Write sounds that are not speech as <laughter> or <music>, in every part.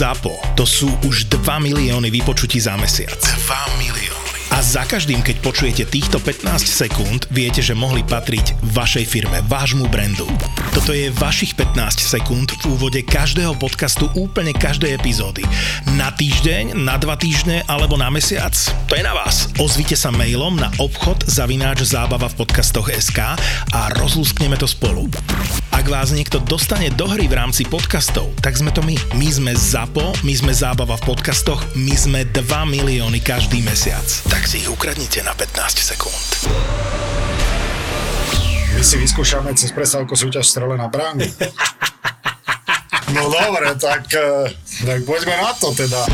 ZAPO. To sú už 2 milióny vypočutí za mesiac. 2 milióny. A za každým, keď počujete týchto 15 sekúnd, viete, že mohli patriť vašej firme, vášmu brandu. Toto je vašich 15 sekúnd v úvode každého podcastu úplne každej epizódy. Na týždeň, na dva týždne alebo na mesiac? To je na vás. Ozvite sa mailom na obchod zavináč zábava v podcastoch SK a rozlúskneme to spolu. Ak vás niekto dostane do hry v rámci podcastov, tak sme to my. My sme ZAPO, my sme zábava v podcastoch, my sme 2 milióny každý mesiac. Tak si ich ukradnite na 15 sekúnd. My si vyskúšame cez presávku súťaž strele na bránu. <laughs> No dobre, tak, eh, tak poďme na to teda.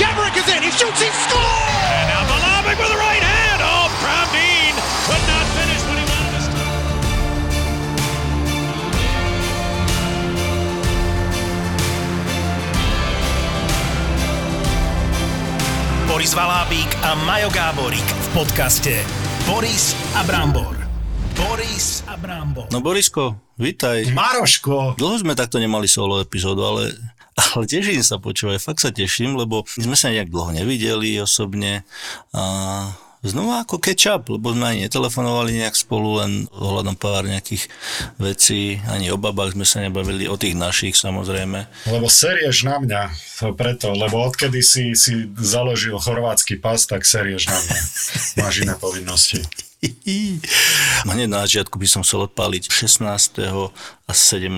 Gabrick is in. He shoots. He scores. And now Malavik with the right hand. Boris Valábík a Majo Gáborík v podcaste Boris a Brambor. Boris a Brambor. No Borisko, vítaj. Maroško! Dlho sme takto nemali solo epizódu, ale, ale teším sa, počúvaj, fakt sa teším, lebo my sme sa nejak dlho nevideli osobne a znova ako catch-up, lebo sme ani netelefonovali nejak spolu, len ohľadom pár nejakých vecí, ani o babách sme sa nebavili, o tých našich samozrejme. Lebo serieš na mňa, to preto, lebo odkedy si, si založil chorvátsky pas, tak serieš na mňa. <laughs> Máš iné povinnosti. <laughs> Hneď na začiatku by som chcel odpáliť 16. a 17.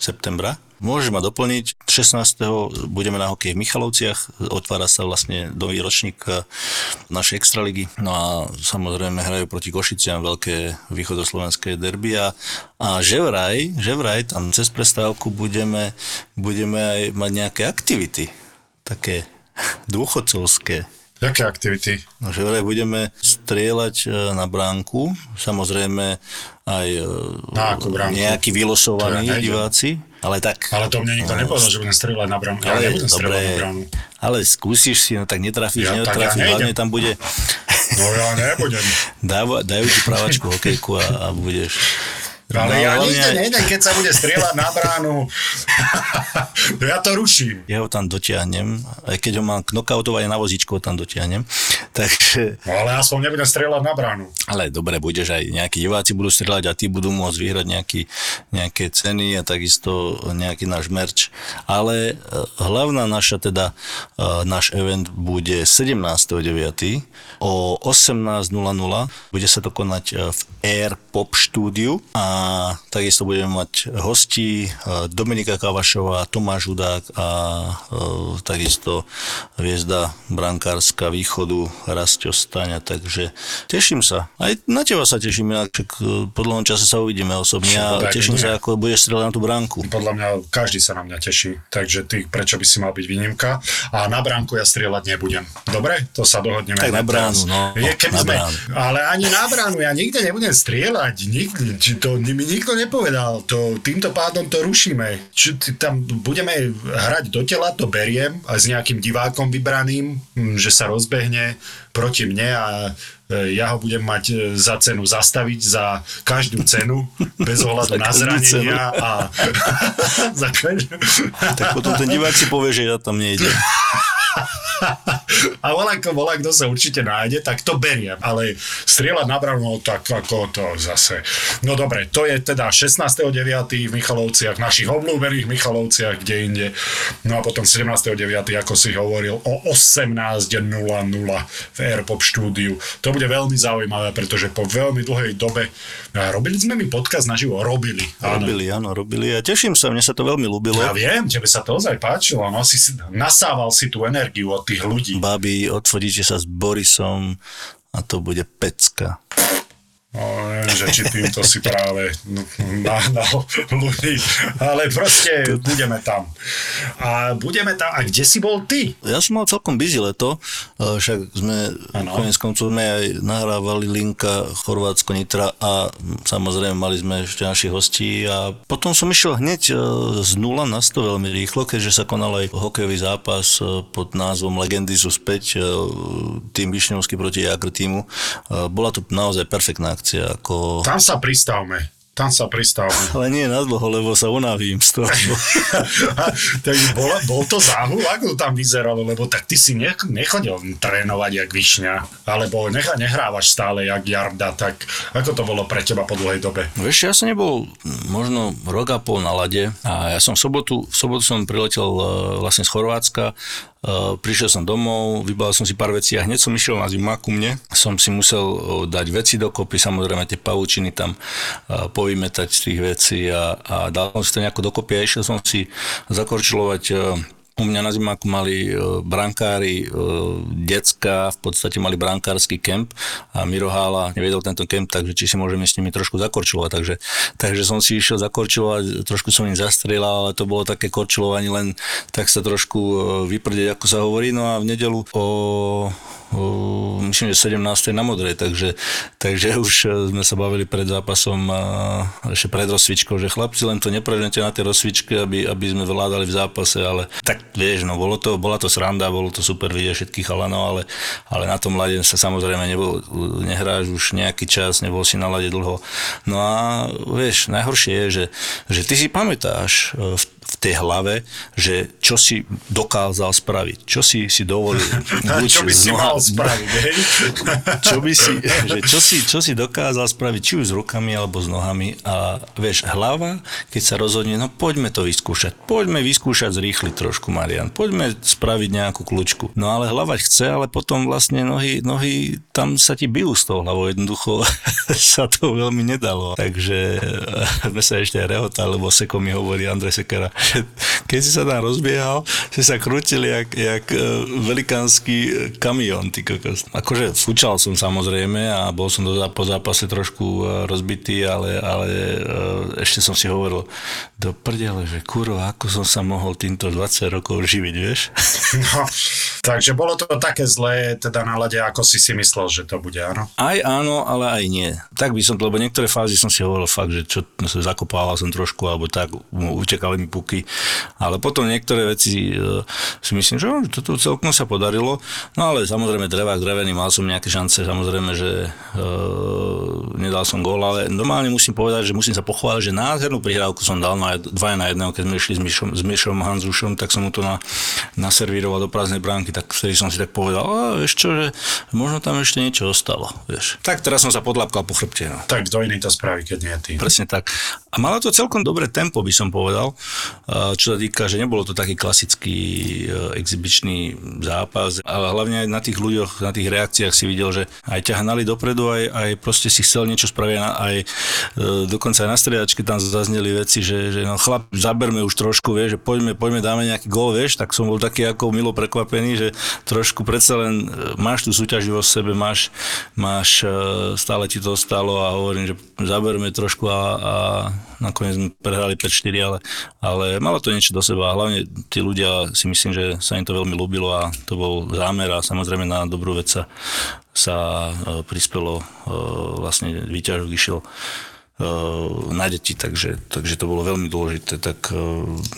septembra. Môžeš ma doplniť. 16. budeme na hokeji v Michalovciach. Otvára sa vlastne nový ročník eh, našej extraligy. No a samozrejme hrajú proti Košiciam veľké východoslovenské derby. A, a že vraj, že vraj tam cez prestávku budeme, budeme aj mať nejaké aktivity. Také <laughs> dôchodcovské. Jaké aktivity? No, že vraj budeme strieľať e, na bránku, samozrejme aj e, Na akú bránku? nejakí vylosovaní ja diváci, ale tak... Ale to mne nikto nepovedal, že budem strieľať na bránu. Ja ale, nebudem strieľať dobre, na bránu. ale skúsiš si, no tak netrafíš, Ja- ja netrafíš, nejdem. hlavne tam bude... No ja nebudem. <laughs> Dáva, dajú ti právačku hokejku a, a budeš... Ale No, ja nikde aj- nejdem, keď sa bude strieľať na bránu. <laughs> ja to ruším. Ja ho tam dotiahnem, aj keď ho mám knockoutovať na vozíčku, ho tam dotiahnem. <laughs> Takže, No ale aspoň nebudem strieľať na bránu. ale dobre, budeš aj nejakí diváci budú strieľať a ty budú môcť vyhrať nejaký, nejaké ceny a takisto nejaký náš merch. Ale e, hlavná naša teda, e, náš event bude 17.9. o 18.00. Bude sa to konať e, v Air Pop štúdiu a takisto budeme mať hostí e, Dominika Kavašová, Tomáš Hudák a e, takisto hviezda brankárska východu Rastio Staňa, takže teším sa. Aj na teba sa teším, inak e, po dlhom čase sa uvidíme osobne a Však, teším nie. sa, ako budeš strieľať na tú bránku. Podľa mňa každý sa na mňa teší, takže ty, prečo by si mal byť výnimka? A na bránku ja strieľať nebudem. Dobre? To sa dohodneme. Tak na bránu, no. Je, keby Na sme, bránu. Ale ani na bránu, ja nikde nebudem strieľať. Nikdy, to mi nikto nepovedal. To, týmto pádom to rušíme. Či tam budeme hrať do tela, to beriem a s nejakým divákom vybraným, hm, že sa rozbehne proti mne a e, ja ho budem mať e, za cenu zastaviť za každú cenu, <laughs> bez ohľadu na zranenia a <laughs> za každú... Tak potom ten divák si povie, že ja tam nejdem. <laughs> A volako, volá, kto sa určite nájde, tak to beriem. Ale strieľať na bránu, tak ako to zase. No dobre, to je teda 16.9. v Michalovciach, našich obľúbených Michalovciach, kde inde. No a potom 17.9. ako si hovoril, o 18.00 v Airpop štúdiu. To bude veľmi zaujímavé, pretože po veľmi dlhej dobe robili sme mi podcast naživo, robili. áno. Robili, áno, robili. A teším sa, mne sa to veľmi ľúbilo. Ja viem, tebe sa to ozaj páčilo, no si nasával si tú energiu od tých ľudí. Babi, odfotíte sa s Borisom a to bude pecka. No, neviem, že či týmto si práve nahnal ľudí, ale proste budeme tam. A budeme tam, a kde si bol ty? Ja som mal celkom busy leto, e, však sme Áno. konec koncov sme aj nahrávali Linka, Chorvátsko, Nitra a samozrejme mali sme ešte našich hostí a potom som išiel hneď e, z 0 na 100 veľmi rýchlo, keďže sa konal aj hokejový zápas e, pod názvom Legendy sú späť, tým Višňovský proti Jagr týmu. Bola to naozaj perfektná akcia, ako Tam sa pristavme. tam sa pristal. <laughs> Ale nie na dlho, lebo sa unavím z toho. tak bol, bol to záhul, ako tam vyzeralo, lebo tak ty si nech, nechodil trénovať jak Višňa, alebo nech, nehrávaš stále jak Jarda, tak ako to bolo pre teba po dlhej dobe? Vieš, ja som nebol možno rok a pol na lade a ja som v sobotu, v sobotu som priletel e, vlastne z Chorvátska prišiel som domov, vybal som si pár vecí a hneď som išiel na zimu ku mne. Som si musel uh, dať veci dokopy, samozrejme tie pavučiny tam uh, povymetať z tých vecí a, a dal som si to nejako dokopy a išiel som si zakorčilovať u mňa na zimáku mali e, brankári, e, decka, v podstate mali brankársky kemp a Miro Hála nevedel tento kemp, takže či si môžeme s nimi trošku zakorčilovať. Takže, takže som si išiel zakorčilovať, trošku som im zastrelal, ale to bolo také korčilovanie len tak sa trošku e, vyprdeť, ako sa hovorí. No a v nedelu o myslím, že 17. na modrej, takže, takže už e, sme sa bavili pred zápasom ešte pred rozsvičkou, že chlapci len to neprežnete na tie rozsvičky, aby, aby sme vládali v zápase, ale tak vieš, no bolo to, bola to sranda, bolo to super vidieť všetkých chalanov, ale, ale na tom lade sa samozrejme nebol, nehráš už nejaký čas, nebol si na lade dlho. No a vieš, najhoršie je, že, že ty si pamätáš e, v v tej hlave, že čo si dokázal spraviť, čo si si dovolil. <laughs> Buď čo by si noha, mal spraviť, hej? <laughs> čo, by si, že čo, si, čo si dokázal spraviť, či už s rukami alebo s nohami. A vieš, hlava, keď sa rozhodne, no poďme to vyskúšať. Poďme vyskúšať zrýchliť trošku, Marian. Poďme spraviť nejakú kľúčku. No ale hlava chce, ale potom vlastne nohy, nohy tam sa ti bijú s tou hlavou. Jednoducho <laughs> sa to veľmi nedalo. Takže sme sa ešte rehotali, lebo Seko mi hovorí, Andrej Sekera, keď si sa tam rozbiehal, si sa krútil jak, jak e, velikánsky e, kamión, ty kokos. Akože fučal som samozrejme a bol som do, po zápase trošku e, rozbitý, ale, ale ešte som si hovoril do prdele, že kurva, ako som sa mohol týmto 20 rokov živiť, vieš? <laughs> No, takže bolo to také zlé teda na lade, ako si si myslel, že to bude, áno? Aj áno, ale aj nie. Tak by som, lebo niektoré fázy som si hovoril fakt, že čo, zakopával som trošku, alebo tak, utekali mi puk ruky. Ale potom niektoré veci e, si myslím, že toto celkom sa podarilo. No ale samozrejme drevák drevený, mal som nejaké šance, samozrejme, že e, nedal som gól, ale normálne musím povedať, že musím sa pochváliť, že nádhernú prihrávku som dal na dva na jedného, keď sme išli s Myšom, s Myšom Hanzušom, tak som mu to na, naservíroval do prázdnej bránky, tak vtedy som si tak povedal, a vieš čo, že možno tam ešte niečo ostalo, vieš. Tak teraz som sa podlapkal po chrbte. No. Tak kto iný to spraví, keď nie ty. Presne tak. A malo to celkom dobré tempo, by som povedal čo sa týka, že nebolo to taký klasický e, exibičný zápas, ale hlavne aj na tých ľuďoch, na tých reakciách si videl, že aj ťa hnali dopredu, aj, aj proste si chcel niečo spraviť, aj e, dokonca aj na striedačke tam zazneli veci, že, že no chlap, zaberme už trošku, vieš, že poďme, poďme, dáme nejaký gól, vieš, tak som bol taký ako milo prekvapený, že trošku predsa len e, máš tú súťaživosť v sebe, máš, máš stále ti to stalo a hovorím, že zaberme trošku a, a nakoniec sme prehrali 5-4, ale, ale malo to niečo do seba a hlavne tí ľudia si myslím, že sa im to veľmi ľúbilo a to bol zámer a samozrejme na dobrú vec sa, sa e, prispelo, e, vlastne výťažok išiel na deti, takže, takže to bolo veľmi dôležité. Tak eh,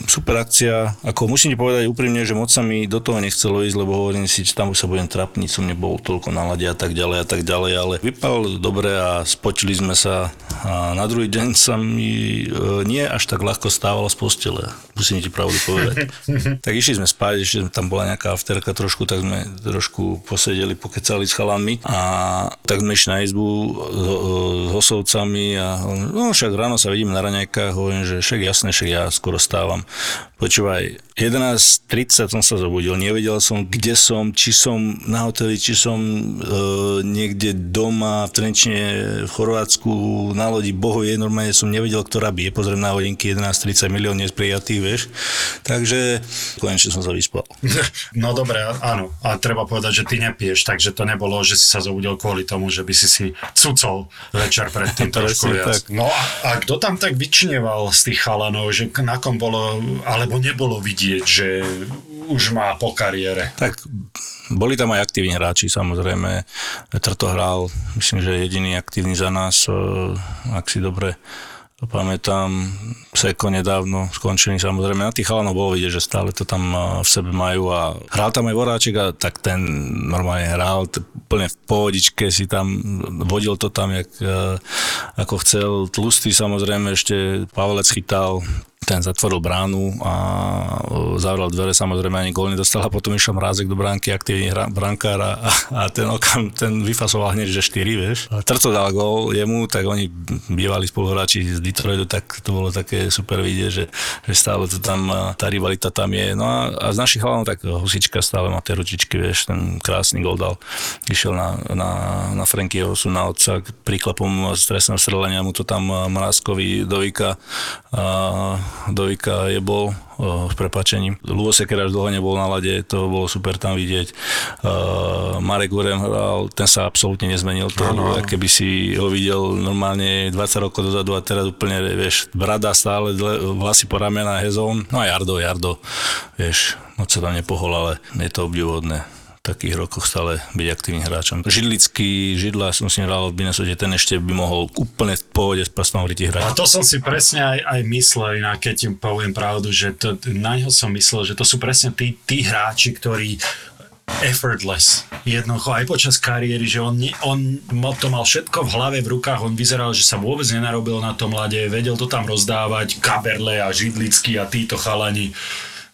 super akcia. Ako musím ti povedať úprimne, že moc sa mi do toho nechcelo ísť, lebo hovorím si, že tam už sa budem trapniť, som nebol toľko na lade a tak ďalej a tak ďalej, ale vypal dobre a spočili sme sa a na druhý deň sa mi e, nie až tak ľahko stávalo z postele, musím ti pravdu povedať. <laughs> tak išli sme spať, ešte tam bola nejaká afterka trošku, tak sme trošku posedeli, pokecali s chalami a tak sme išli na izbu s, s hosovcami a no však ráno sa vidím na raňajkách, hovorím, že však jasné, však ja skoro stávam. Počúvaj, 11.30 som sa zobudil, nevedel som, kde som, či som na hoteli, či som e, niekde doma v Trenčine, v Chorvátsku, na lodi, bohu je, normálne som nevedel, ktorá by je, pozriem na hodinky 11.30 milión nesprijatých, vieš. Takže konečne som sa vyspal. <laughs> No dobre, áno. A treba povedať, že ty nepiješ, takže to nebolo, že si sa zobudil kvôli tomu, že by si si cucol večer predtým <laughs> trošku viac. Tak. No a, a kto tam tak vyčnieval z tých chalanov, že na kom bolo, alebo nebolo vidieť že už má po kariére. Tak boli tam aj aktívni hráči, samozrejme. Petr to hral, myslím, že jediný aktívny za nás, ak si dobre pamätám, Seko nedávno skončený samozrejme. Na tých chalanov bolo vidieť, že stále to tam v sebe majú a hral tam aj Voráček a tak ten normálne hral úplne v pohodičke si tam vodil to tam, jak, ako chcel. Tlustý samozrejme ešte Pavelec chytal, ten zatvoril bránu a zavrel dvere, samozrejme ani gól nedostal a potom išiel mrázek do bránky, aktívny brankár a, a ten okam, ten vyfasoval hneď, že 4, vieš. Trco dal gól jemu, tak oni bývali spoluhráči z Detroitu, tak to bolo také super vidieť, že, že stále to tam, tá rivalita tam je. No a, a z našich hlavnov tak Husička stále má tie ručičky, vieš, ten krásny gól dal. Išiel na, na, na Frankieho sú na otca príklepom z trestného strelenia mu to tam Mrázkovi dovíka Dovika je bol s prepačením. Luo Sekera už dlho nebol na lade, to bolo super tam vidieť. Uh, Marek Urem hral, ten sa absolútne nezmenil. To, ano. keby si ho videl normálne 20 rokov dozadu a teraz úplne, vieš, brada stále, vlasy po ramena, hezón. No a Jardo, Jardo, vieš, moc sa tam nepohol, ale je to obdivodné takých rokoch stále byť aktívnym hráčom. Židlický, Židla som si hral v Minnesota, ten ešte by mohol úplne v pohode s prstom hrať. A to som si presne aj, aj myslel, inak keď im poviem pravdu, že to, na ňo som myslel, že to sú presne tí, tí hráči, ktorí effortless. Jednoducho aj počas kariéry, že on, on to mal všetko v hlave, v rukách, on vyzeral, že sa vôbec nenarobil na tom mlade, vedel to tam rozdávať, Kaberle a Židlický a títo chalani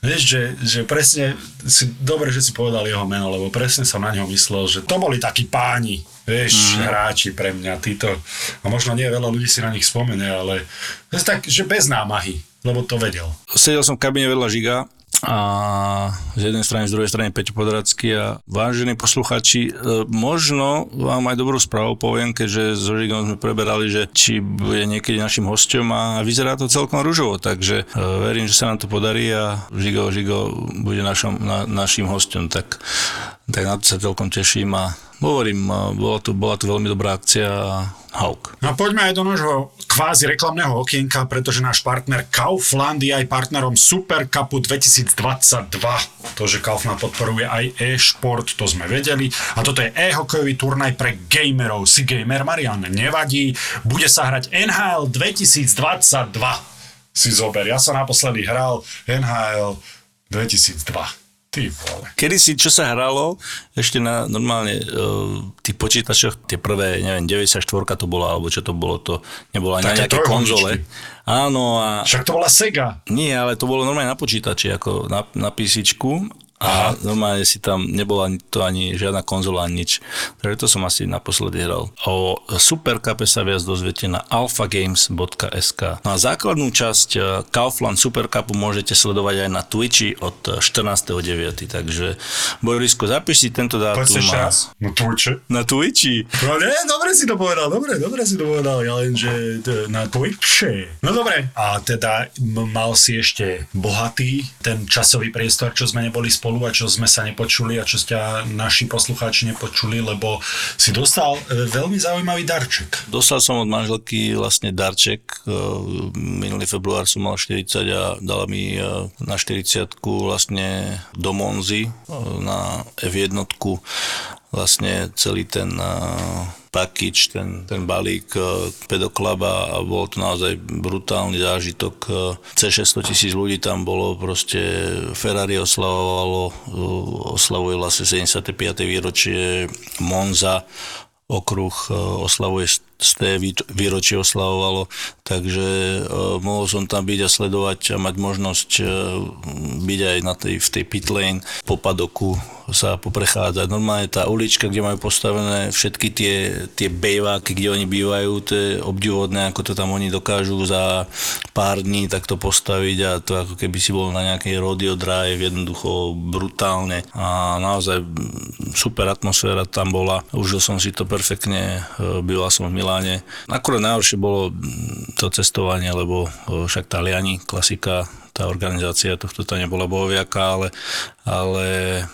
Vieš, že, že presne, si, dobre, že si povedal jeho meno, lebo presne som na ňo myslel, že to boli takí páni, vieš, mm. hráči pre mňa, títo, a možno nie veľa ľudí si na nich spomene, ale tak, že bez námahy, lebo to vedel. Sedel som v kabine vedľa Žiga a z jednej strany, z druhej strany Peťo Podracký a vážení posluchači, e, možno vám aj dobrú správu poviem, keďže so Žigom sme preberali, že či bude niekedy našim hostom a vyzerá to celkom rúžovo, takže e, verím, že sa nám to podarí a Žigo, Žigo bude našom, na, našim hostom, tak, tak na to sa celkom teším a hovorím, bola tu, bola tu veľmi dobrá akcia a Hauk. No poďme aj do nášho kvázi reklamného okienka, pretože náš partner Kaufland je aj partnerom Super Cupu 2022. To, že Kaufland podporuje aj e-šport, to sme vedeli. A toto je e-hokejový turnaj pre gamerov. Si gamer, Marian, nevadí. Bude sa hrať NHL 2022. Si zober, ja som naposledy hral NHL 2002. Ty vole. Kedy si, čo sa hralo, ešte na normálne uh, tých počítačoch, tie prvé, neviem, 94 to bola, alebo čo to bolo, to nebolo ani nejaké konzole. Áno a... Však to bola Sega. Nie, ale to bolo normálne na počítači, ako na, na písičku a normálne si tam nebola to ani žiadna konzola, ani nič. Takže to som asi naposledy hral. O Super Cup sa viac dozviete na alphagames.sk. No a základnú časť e, Kaufland Super Cupu môžete sledovať aj na Twitchi od 14.9. Takže Bojorisko, zapíš si tento dátum. Poď a... Na Twitchi? Na Twitchi. No nie, dobre si to povedal, dobre, dobre si to povedal, ja len, že na Twitchi. No dobre. A teda mal si ešte bohatý ten časový priestor, čo sme neboli spolu spolu a čo sme sa nepočuli a čo ste naši poslucháči nepočuli, lebo si dostal e, veľmi zaujímavý darček. Dostal som od manželky vlastne darček. E, minulý február som mal 40 a dala mi e, na 40 vlastne do Monzy na F1 vlastne celý ten package, ten, ten balík uh, pedoklaba a bol to naozaj brutálny zážitok. C 600 tisíc ľudí tam bolo, proste Ferrari oslavovalo, oslavuje vlastne 75. výročie Monza, okruh oslavuje té výročie oslavovalo, takže uh, mohol som tam byť a sledovať a mať možnosť uh, byť aj na tej, v tej pit lane po padoku sa poprechádzať. Normálne tá ulička, kde majú postavené všetky tie, tie bejváky, kde oni bývajú, to je obdivodné, ako to tam oni dokážu za pár dní takto postaviť a to ako keby si bol na nejakej rodeo drive, jednoducho brutálne a naozaj super atmosféra tam bola. Užil som si to perfektne, e, býval som v Miláne. Akurát najhoršie bolo to cestovanie, lebo však Taliani, klasika, tá organizácia tohto to nebola bohoviaká, ale, ale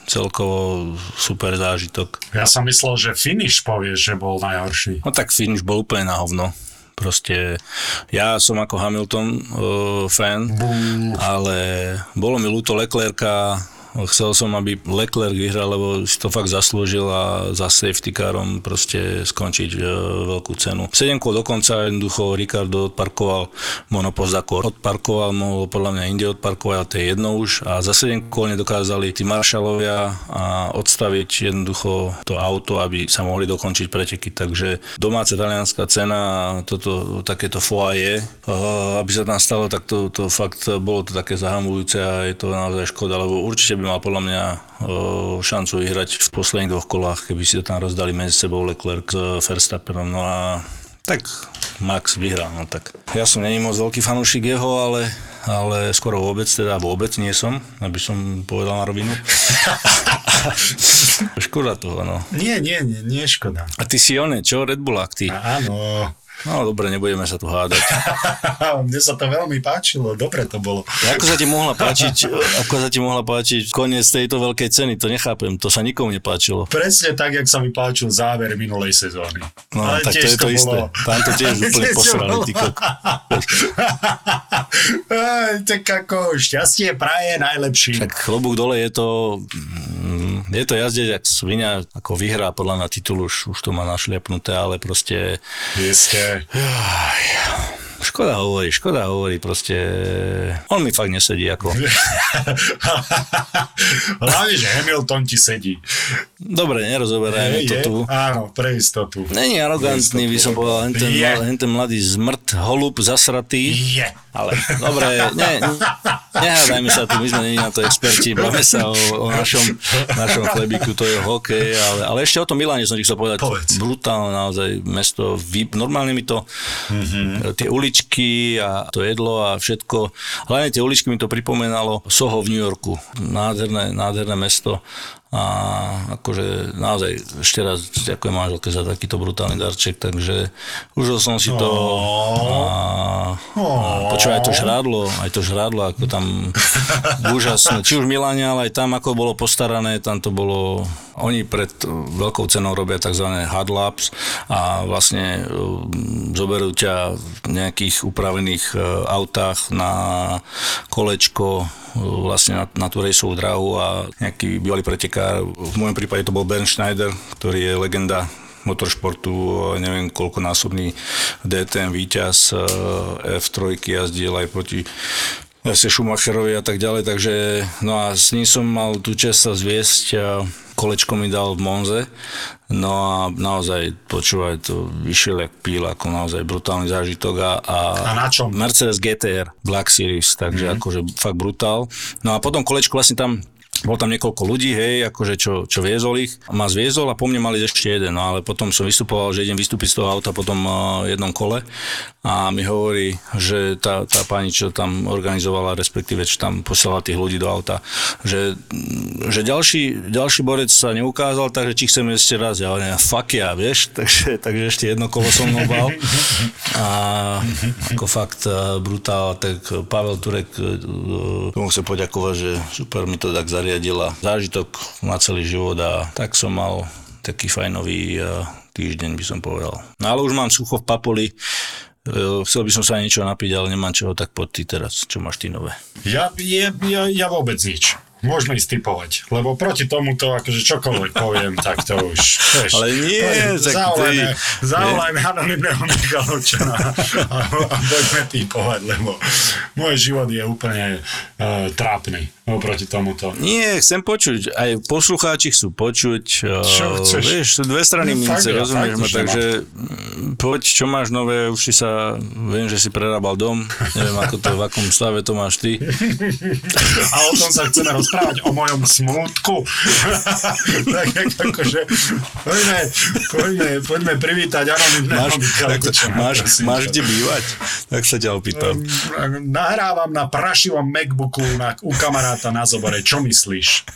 celkovo super zážitok. Ja som myslel, že finish povieš, že bol najhorší. No tak finish bol úplne na hovno. Proste ja som ako Hamilton uh, fan, Bú. ale bolo mi ľúto Leclerca, Chcel som, aby Leclerc vyhral, lebo si to fakt zaslúžil a za safety carom proste skončiť e, veľkú cenu. 7 kôl dokonca jednoducho Ricardo odparkoval, monopost ako odparkoval, mohol podľa mňa inde odparkovať, ale to je jedno už. A za 7 kôl nedokázali tí maršalovia a odstaviť jednoducho to auto, aby sa mohli dokončiť preteky. Takže domáca talianská cena a toto takéto foaje, e, aby sa tam stalo, tak to, to fakt bolo to také zahamujúce a je to naozaj škoda, lebo určite by mal podľa mňa šancu vyhrať v posledných dvoch kolách, keby si to tam rozdali medzi sebou Leclerc s Verstappenom. No a tak Max vyhral, no tak. Ja som není moc veľký fanúšik jeho, ale ale skoro vôbec, teda vôbec nie som, aby som povedal na rovinu. <laughs> škoda toho, no. Nie, nie, nie, nie škoda. A ty si one, čo? Red Bullák, ty? Áno, No dobre, nebudeme sa tu hádať. <laughs> Mne sa to veľmi páčilo, dobre to bolo. Ako sa ti mohla páčiť, ako sa ti mohla páčiť koniec tejto veľkej ceny, to nechápem, to sa nikomu nepáčilo. Presne tak, jak sa mi páčil záver minulej sezóny. No, Ale tak to je to, to isté. Tam to tiež <laughs> úplne posrali, ty <laughs> Tak ako šťastie praje najlepší. Tak chlobúk dole je to, mm, je to jazdec, jak svinia, ako vyhrá podľa na titul, už, už to má našliapnuté, ale proste... Škoda hovorí, škoda hovorí, proste on mi fakt nesedí ako. <laughs> Hlavne, že Hamilton ti sedí. Dobre, nerozoberajme to tu. Áno, pre istotu. Není arogantný, by som povedal, ten, hen ten mladý zmrt, holub, zasratý. Je. Ale dobre, ne, nehádajme sa tu, my sme není na to experti, bavme sa o, o našom, našom chlebiku, to je hokej, ale, ale ešte o tom Miláne som ti chcel povedať. Povedz. Brutálne naozaj mesto, vy, normálne mi to, mm-hmm. tie uličky a to jedlo a všetko, hlavne tie uličky mi to pripomenalo Soho v New Yorku. Nádherné, nádherné mesto a akože naozaj ešte raz ďakujem manželke za takýto brutálny darček, takže užil som si to a, a počúvaj, aj to žrádlo, aj to žrádlo, ako tam úžasné, či už v Miláne, ale aj tam ako bolo postarané, tam to bolo, oni pred veľkou cenou robia tzv. hard laps a vlastne um, zoberú ťa v nejakých upravených uh, autách na kolečko vlastne na, na tú rejsovú dráhu a nejaký bývalý pretekár, v môjom prípade to bol Ben Schneider, ktorý je legenda motoršportu, neviem koľkonásobný DTM víťaz F3 jazdil aj proti zase Schumacherovi a tak ďalej, takže no a s ním som mal tú čest sa zviesť a kolečko mi dal v Monze, no a naozaj počúvaj, to vyšiel jak píl, ako naozaj brutálny zážitok a, a, a na čom? Mercedes GTR Black Series, takže mm-hmm. akože fakt brutál. No a potom kolečko vlastne tam bol tam niekoľko ľudí, hej, akože čo, čo viezol ich. Ma zviezol a po mne mali ešte jeden, no ale potom som vystupoval, že idem vystúpiť z toho auta po tom uh, jednom kole a mi hovorí, že tá, tá pani, čo tam organizovala, respektíve čo tam posielala tých ľudí do auta, že, že ďalší, ďalší borec sa neukázal, takže či chceme ešte raz. Ja hovorím, fuck ja, vieš, <laughs> takže, takže ešte jedno kolo som mnou bal. A ako fakt uh, brutál, tak Pavel Turek, uh, tomu chcem poďakovať, že super mi to tak zariadila. Zážitok na celý život a tak som mal taký fajnový uh, týždeň, by som povedal. No ale už mám sucho v papuli, Chcel by som sa niečo napiť, ale nemám čoho, tak poď ty teraz. Čo máš ty nové? Ja, ja, ja, ja vôbec nič. Môžeme ísť typovať, lebo proti tomuto, akože čokoľvek poviem, tak to už, vieš. Ale nie, zavolajme, anonimného Michalovčana a, a poďme typovať, lebo môj život je úplne uh, trápny oproti tomuto. Nie, chcem počuť, aj poslucháči chcú počuť, čo uh, chceš? vieš, sú dve strany no, mince, rozumieš ma, takže mm, poď, čo máš nové, už si sa, viem, že si prerábal dom, neviem, ako to, v akom stave to máš ty. <laughs> a o tom sa chceme rozprávať rozprávať o mojom smutku. <laughs> tak akože, poďme, poďme, poďme privítať anonimného máš, máš, máš kde bývať? Tak sa ťa opýtam. Nahrávam na prašivom Macbooku na, u kamaráta na zobore. Čo myslíš?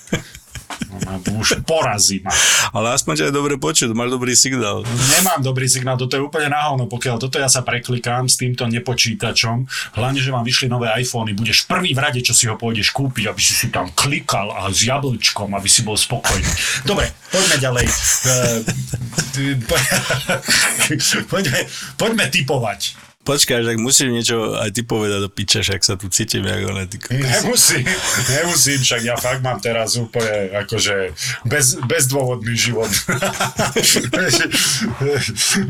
<laughs> Už porazí ma. Ale aspoň ťa je dobre počuť, máš dobrý signál. Nemám dobrý signál, toto je úplne nahovno, pokiaľ toto ja sa preklikám s týmto nepočítačom, hlavne, že vám vyšli nové iPhony, budeš prvý v rade, čo si ho pôjdeš kúpiť, aby si si tam klikal a s jablčkom, aby si bol spokojný. Dobre, poďme ďalej. Eh, <laughs> poďme, poďme typovať. Počkaj, tak musím niečo aj ty povedať do piče, však sa tu cítim, ako ne, ty. <laughs> Nemusím, nemusím, však ja fakt mám teraz úplne akože bez, bezdôvodný život. <laughs>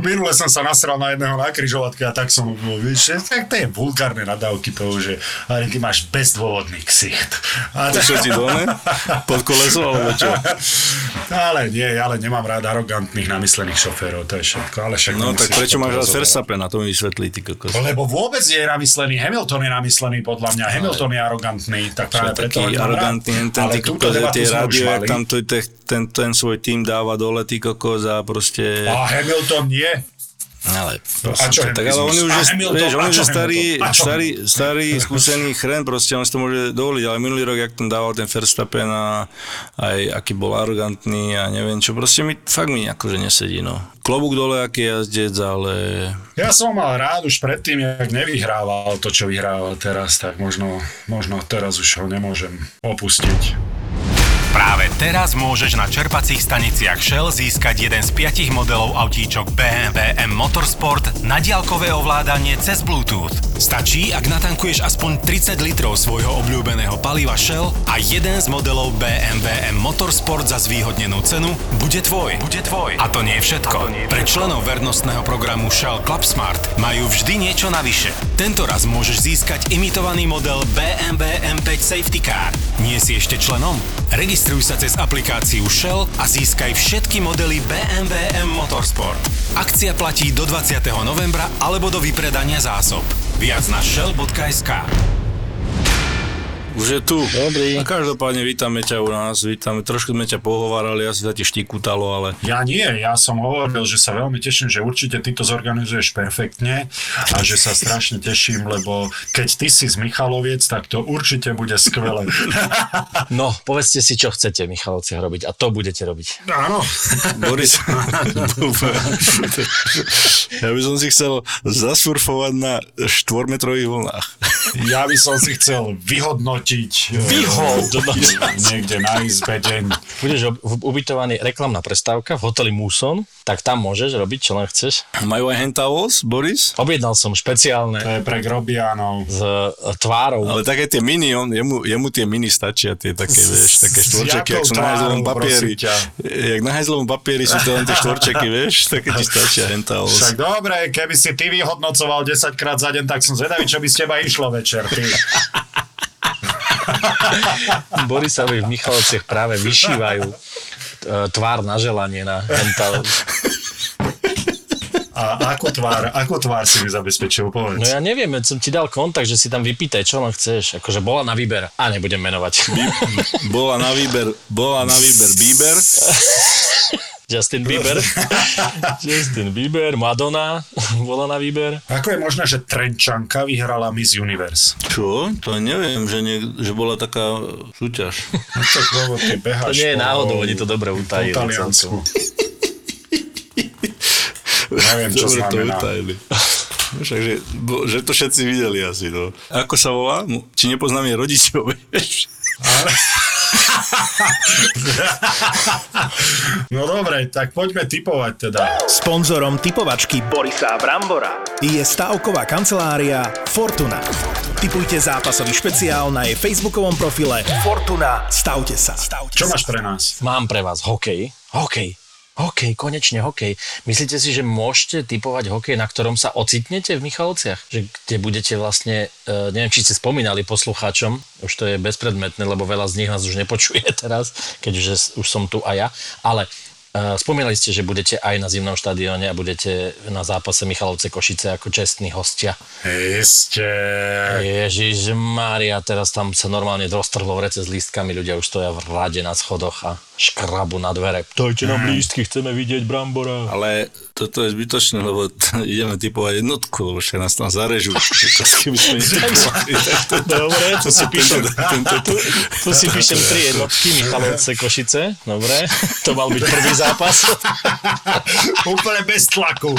Minule som sa nasral na jedného na kryžovatke a tak som, vieš, tak to je vulgárne nadávky toho, že ale ty máš bezdôvodný ksicht. A To čo ti dole? Pod koleso, alebo čo? ale nie, ale nemám rád arogantných, namyslených šoférov, to je všetko. Ale však No tak prečo to máš rád rozoberať. Verstappen, na to mi vysvetlí, ty kokos. Lebo vôbec je namyslený, Hamilton je namyslený podľa mňa, Hamilton je arogantný, tak práve preto taký arogantný, ten, ten, ty kokos, tie rádio, tam to, ten, ten, ten svoj tým dáva dole, ty kokos a proste... A Hamilton nie. Ale, a čo tak ale on je už, vieš, on je starý, starý, starý, skúsený chren, proste on si to môže dovoliť, ale minulý rok, jak tam dával ten Verstappen a aj aký bol arogantný a neviem čo, proste mi, fakt mi akože nesedí, no. Klobúk dole, aký jazdec, ale Ja som mal rád už predtým, jak nevyhrával to, čo vyhrával teraz, tak možno, možno teraz už ho nemôžem opustiť. Práve teraz môžeš na čerpacích staniciach Shell získať jeden z piatich modelov autíčok BMW M Motorsport na diaľkové ovládanie cez Bluetooth. Stačí, ak natankuješ aspoň 30 litrov svojho obľúbeného paliva Shell a jeden z modelov BMW M Motorsport za zvýhodnenú cenu bude tvoj. Bude tvoj. A to nie je všetko. Pre členov vernostného programu Shell Club Smart majú vždy niečo navyše. Tento raz môžeš získať imitovaný model BMW M5 Safety Car. Nie si ešte členom? Registruj sa cez aplikáciu Shell a získaj všetky modely BMW M Motorsport. Akcia platí do 20. novembra alebo do vypredania zásob. Viac na shell.sk. už je tu. Dobrý. A každopádne vítame ťa u nás, vítame, trošku sme ťa pohovárali, asi sa ti štikutalo, ale Ja nie, ja som hovoril, že sa veľmi teším, že určite ty to zorganizuješ perfektne a že sa strašne teším, lebo keď ty si z Michaloviec, tak to určite bude skvelé. No, povedzte si, čo chcete v Michalovciach robiť a to budete robiť. Áno. Boris, ja by som si chcel zasurfovať na štvormetrových vlnách. Ja by som si chcel vyhodnotiť eh, Vyhodnotiť. <laughs> niekde na izbe deň. Budeš ubytovaný reklamná prestávka v hoteli Muson, tak tam môžeš robiť, čo len chceš. Majú aj hentavos, Boris? Objednal som To špeciálne je pre grobianov. s e, tvárou. Ale také tie mini, on, jemu, jemu tie mini stačia, tie také, vieš, také štvorčeky, jak sú na hajzlovom papieri. Jak na hajzlovom papieri sú to len tie štvorčeky, vieš, také ti stačia <laughs> hentavos. Však dobre, keby si ty vyhodnocoval 10 krát za deň, tak som zvedavý, čo by z teba išlo večer. Ty. <laughs> <laughs> Borisovi v Michalovciach práve vyšívajú e, tvár na želanie na mental. A ako tvár, ako tvár si mi zabezpečil, povedz. No ja neviem, som ti dal kontakt, že si tam vypýtaj, čo len chceš. Akože bola na výber. A nebudem menovať. Bola na výber, bola na výber Bieber, <laughs> Justin Bieber. <laughs> Justin Bieber, Madonna <laughs> bola na výber. Ako je možné, že Trenčanka vyhrala Miss Universe? Čo? To neviem, že, nie, že bola taká súťaž. No tak lebo ty To beháš nie je náhodou, oni to dobre utajili. Neviem, <laughs> čo Dobre to utajili. No Však, že, bo, že to všetci videli asi. No. Ako sa volá? Či nepoznám jej rodičov, vieš? <laughs> No dobre, tak poďme typovať teda. Sponzorom typovačky Borisa Brambora je stavková kancelária Fortuna. Typujte zápasový špeciál na jej facebookovom profile Fortuna. Stavte sa. Stavte Čo sa. máš pre nás? Mám pre vás hokej. Hokej. Hokej, konečne hokej. Myslíte si, že môžete typovať hokej, na ktorom sa ocitnete v Michalovciach? Že kde budete vlastne, uh, neviem, či ste spomínali poslucháčom, už to je bezpredmetné, lebo veľa z nich nás už nepočuje <laughs> teraz, keďže už som tu aj ja, ale uh, spomínali ste, že budete aj na zimnom štadióne a budete na zápase Michalovce Košice ako čestní hostia. Ste... Ježiš Mária, teraz tam sa normálne roztrhlo vrece s lístkami, ľudia už stoja v rade na schodoch a škrabu na dvere. Dajte nám lístky, chceme vidieť Brambora. Ale toto je zbytočné, lebo t- <laughs> ideme typovať jednotku, lebo však nás tam zarežú. <laughs> To, <laughs> Dobre, to si píšem, tu, tu si píšem tri jednotky, Michalovce, Košice, dobre, to mal byť prvý zápas. Úplne bez tlaku.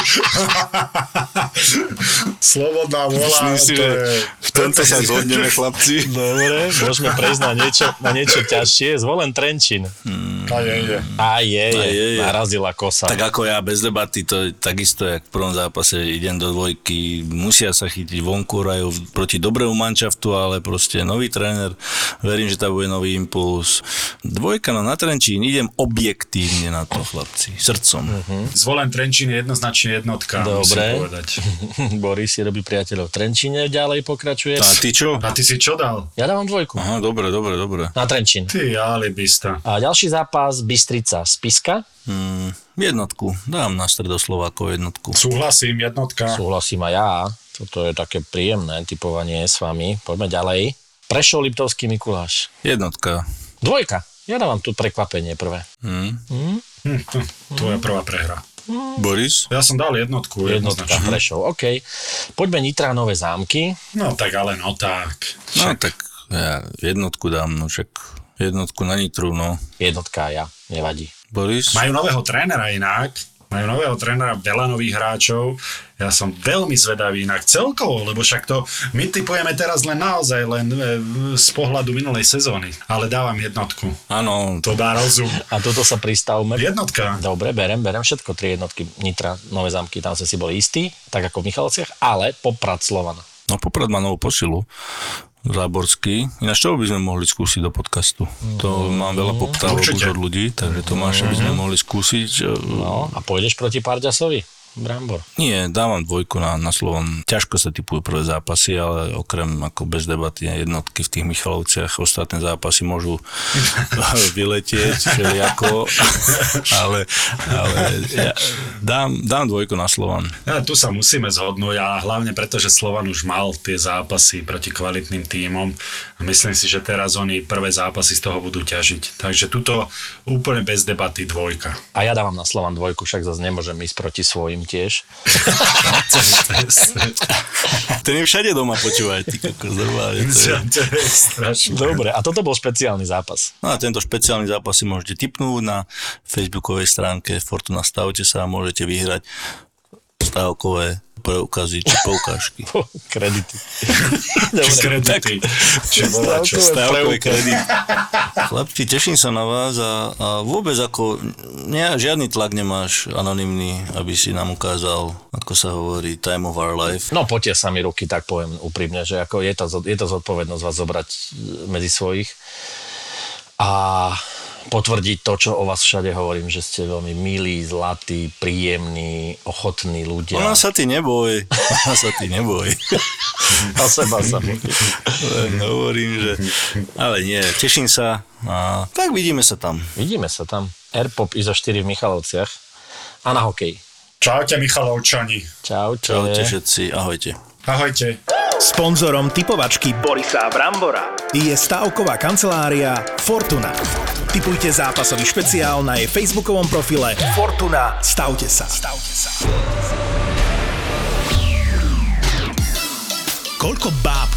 Slobodná vola. Myslím si, to je... v tomto sa zhodneme, chlapci. Dobre, môžeme prejsť na niečo, na niečo ťažšie. Zvolen Trenčín. Hmm. A je, je. A je, je, A je, je. narazila kosa. Tak ako ja, bez debaty, to je takisto, jak v prvom zápase idem do dvojky, musia sa chytiť vonku rajú proti dobrému manšaftu, ale proste nový tréner, verím, že tam bude nový impuls. Dvojka no na Trenčín, idem objektívne na to, chlapci, srdcom. Uh-huh. Zvolen Trenčín je jednoznačne jednotka, Dobre. musím povedať. <laughs> Boris si robí priateľov v Trenčíne, ďalej pokračuje. A ty čo? A ty si čo dal? Ja dávam dvojku. Aha, dobre, dobre, dobre. Na Trenčín. Ty alibista. A ďalší zápas Bystrica Spiska. Mm, jednotku, dám na stredoslovákov jednotku. Súhlasím, jednotka. Súhlasím aj ja. Toto je také príjemné typovanie s vami. Poďme ďalej. Prešov Liptovský Mikuláš. Jednotka. Dvojka. Ja dávam tu prekvapenie prvé. Mm. Hm, hm, tvoja prvá prehra. Boris? Ja som dal jednotku, Jednotka. Prešov, OK. Poďme Nitra Nové zámky. No tak ale no tak. No tak ja jednotku dám, no však jednotku na Nitru, no. Jednotka ja, nevadí. Boris? Majú nového trénera inak. Majú nového trénera, veľa nových hráčov. Ja som veľmi zvedavý inak celkovo, lebo však to my typujeme teraz len naozaj len e, z pohľadu minulej sezóny. Ale dávam jednotku. Áno, To dá rozum. A toto sa pristavme. Jednotka. Dobre, berem, berem všetko, tri jednotky Nitra, Nové zámky, tam sme si boli istí, tak ako v Michalciach, ale Poprad Slovan. no Poprad má novú posilu. Záborský. Ináč čo by sme mohli skúsiť do podcastu? To mám veľa poptávok už od ľudí, takže Tomáša by sme mohli skúsiť. No, a pôjdeš proti Parďasovi? Brambor. Nie, dávam dvojku na, na Slovan. Ťažko sa typujú prvé zápasy, ale okrem ako bez debaty jednotky v tých Michalovciach, ostatné zápasy môžu <laughs> vyletieť, všelijako, <laughs> ale, ale ja dám, dám dvojku na Slovan. Ja, tu sa musíme zhodnúť a hlavne preto, že Slovan už mal tie zápasy proti kvalitným tímom. Myslím si, že teraz oni prvé zápasy z toho budú ťažiť. Takže tuto úplne bez debaty dvojka. A ja dávam na Slovan dvojku, však zase nemôžem ísť proti svojim tiež. <laughs> Ten je všade doma, počúvaj, ty kokos, normálne. To je... to je strašné. Dobre, a toto bol špeciálny zápas. No a tento špeciálny zápas si môžete tipnúť na facebookovej stránke Fortuna Stavte sa a môžete vyhrať stavkové preukazy či poukážky. Kredity. <laughs> Či kredity. Či bola čo. Stavkový kredit. Chlapci, teším sa na vás a, a vôbec ako ne, žiadny tlak nemáš anonymný, aby si nám ukázal, ako sa hovorí, time of our life. No potia sa mi ruky, tak poviem úprimne, že ako je, to, je to zodpovednosť vás zobrať e, medzi svojich a potvrdiť to, čo o vás všade hovorím, že ste veľmi milí, zlatí, príjemní, ochotní ľudia. Ona sa ty neboj, ona sa ty neboj. A seba sa Len hovorím, že... Ale nie, teším sa a tak vidíme sa tam. Vidíme sa tam. Airpop ISO 4 v Michalovciach a na hokej. Čaute Michalovčani. Čaute. Čaute všetci, ahojte. Ahojte. Sponzorom typovačky Borisa Brambora je stavková kancelária Fortuna. Typujte zápasový špeciál na jej facebookovom profile Fortuna. Stavte sa. Stavte sa. Koľko báb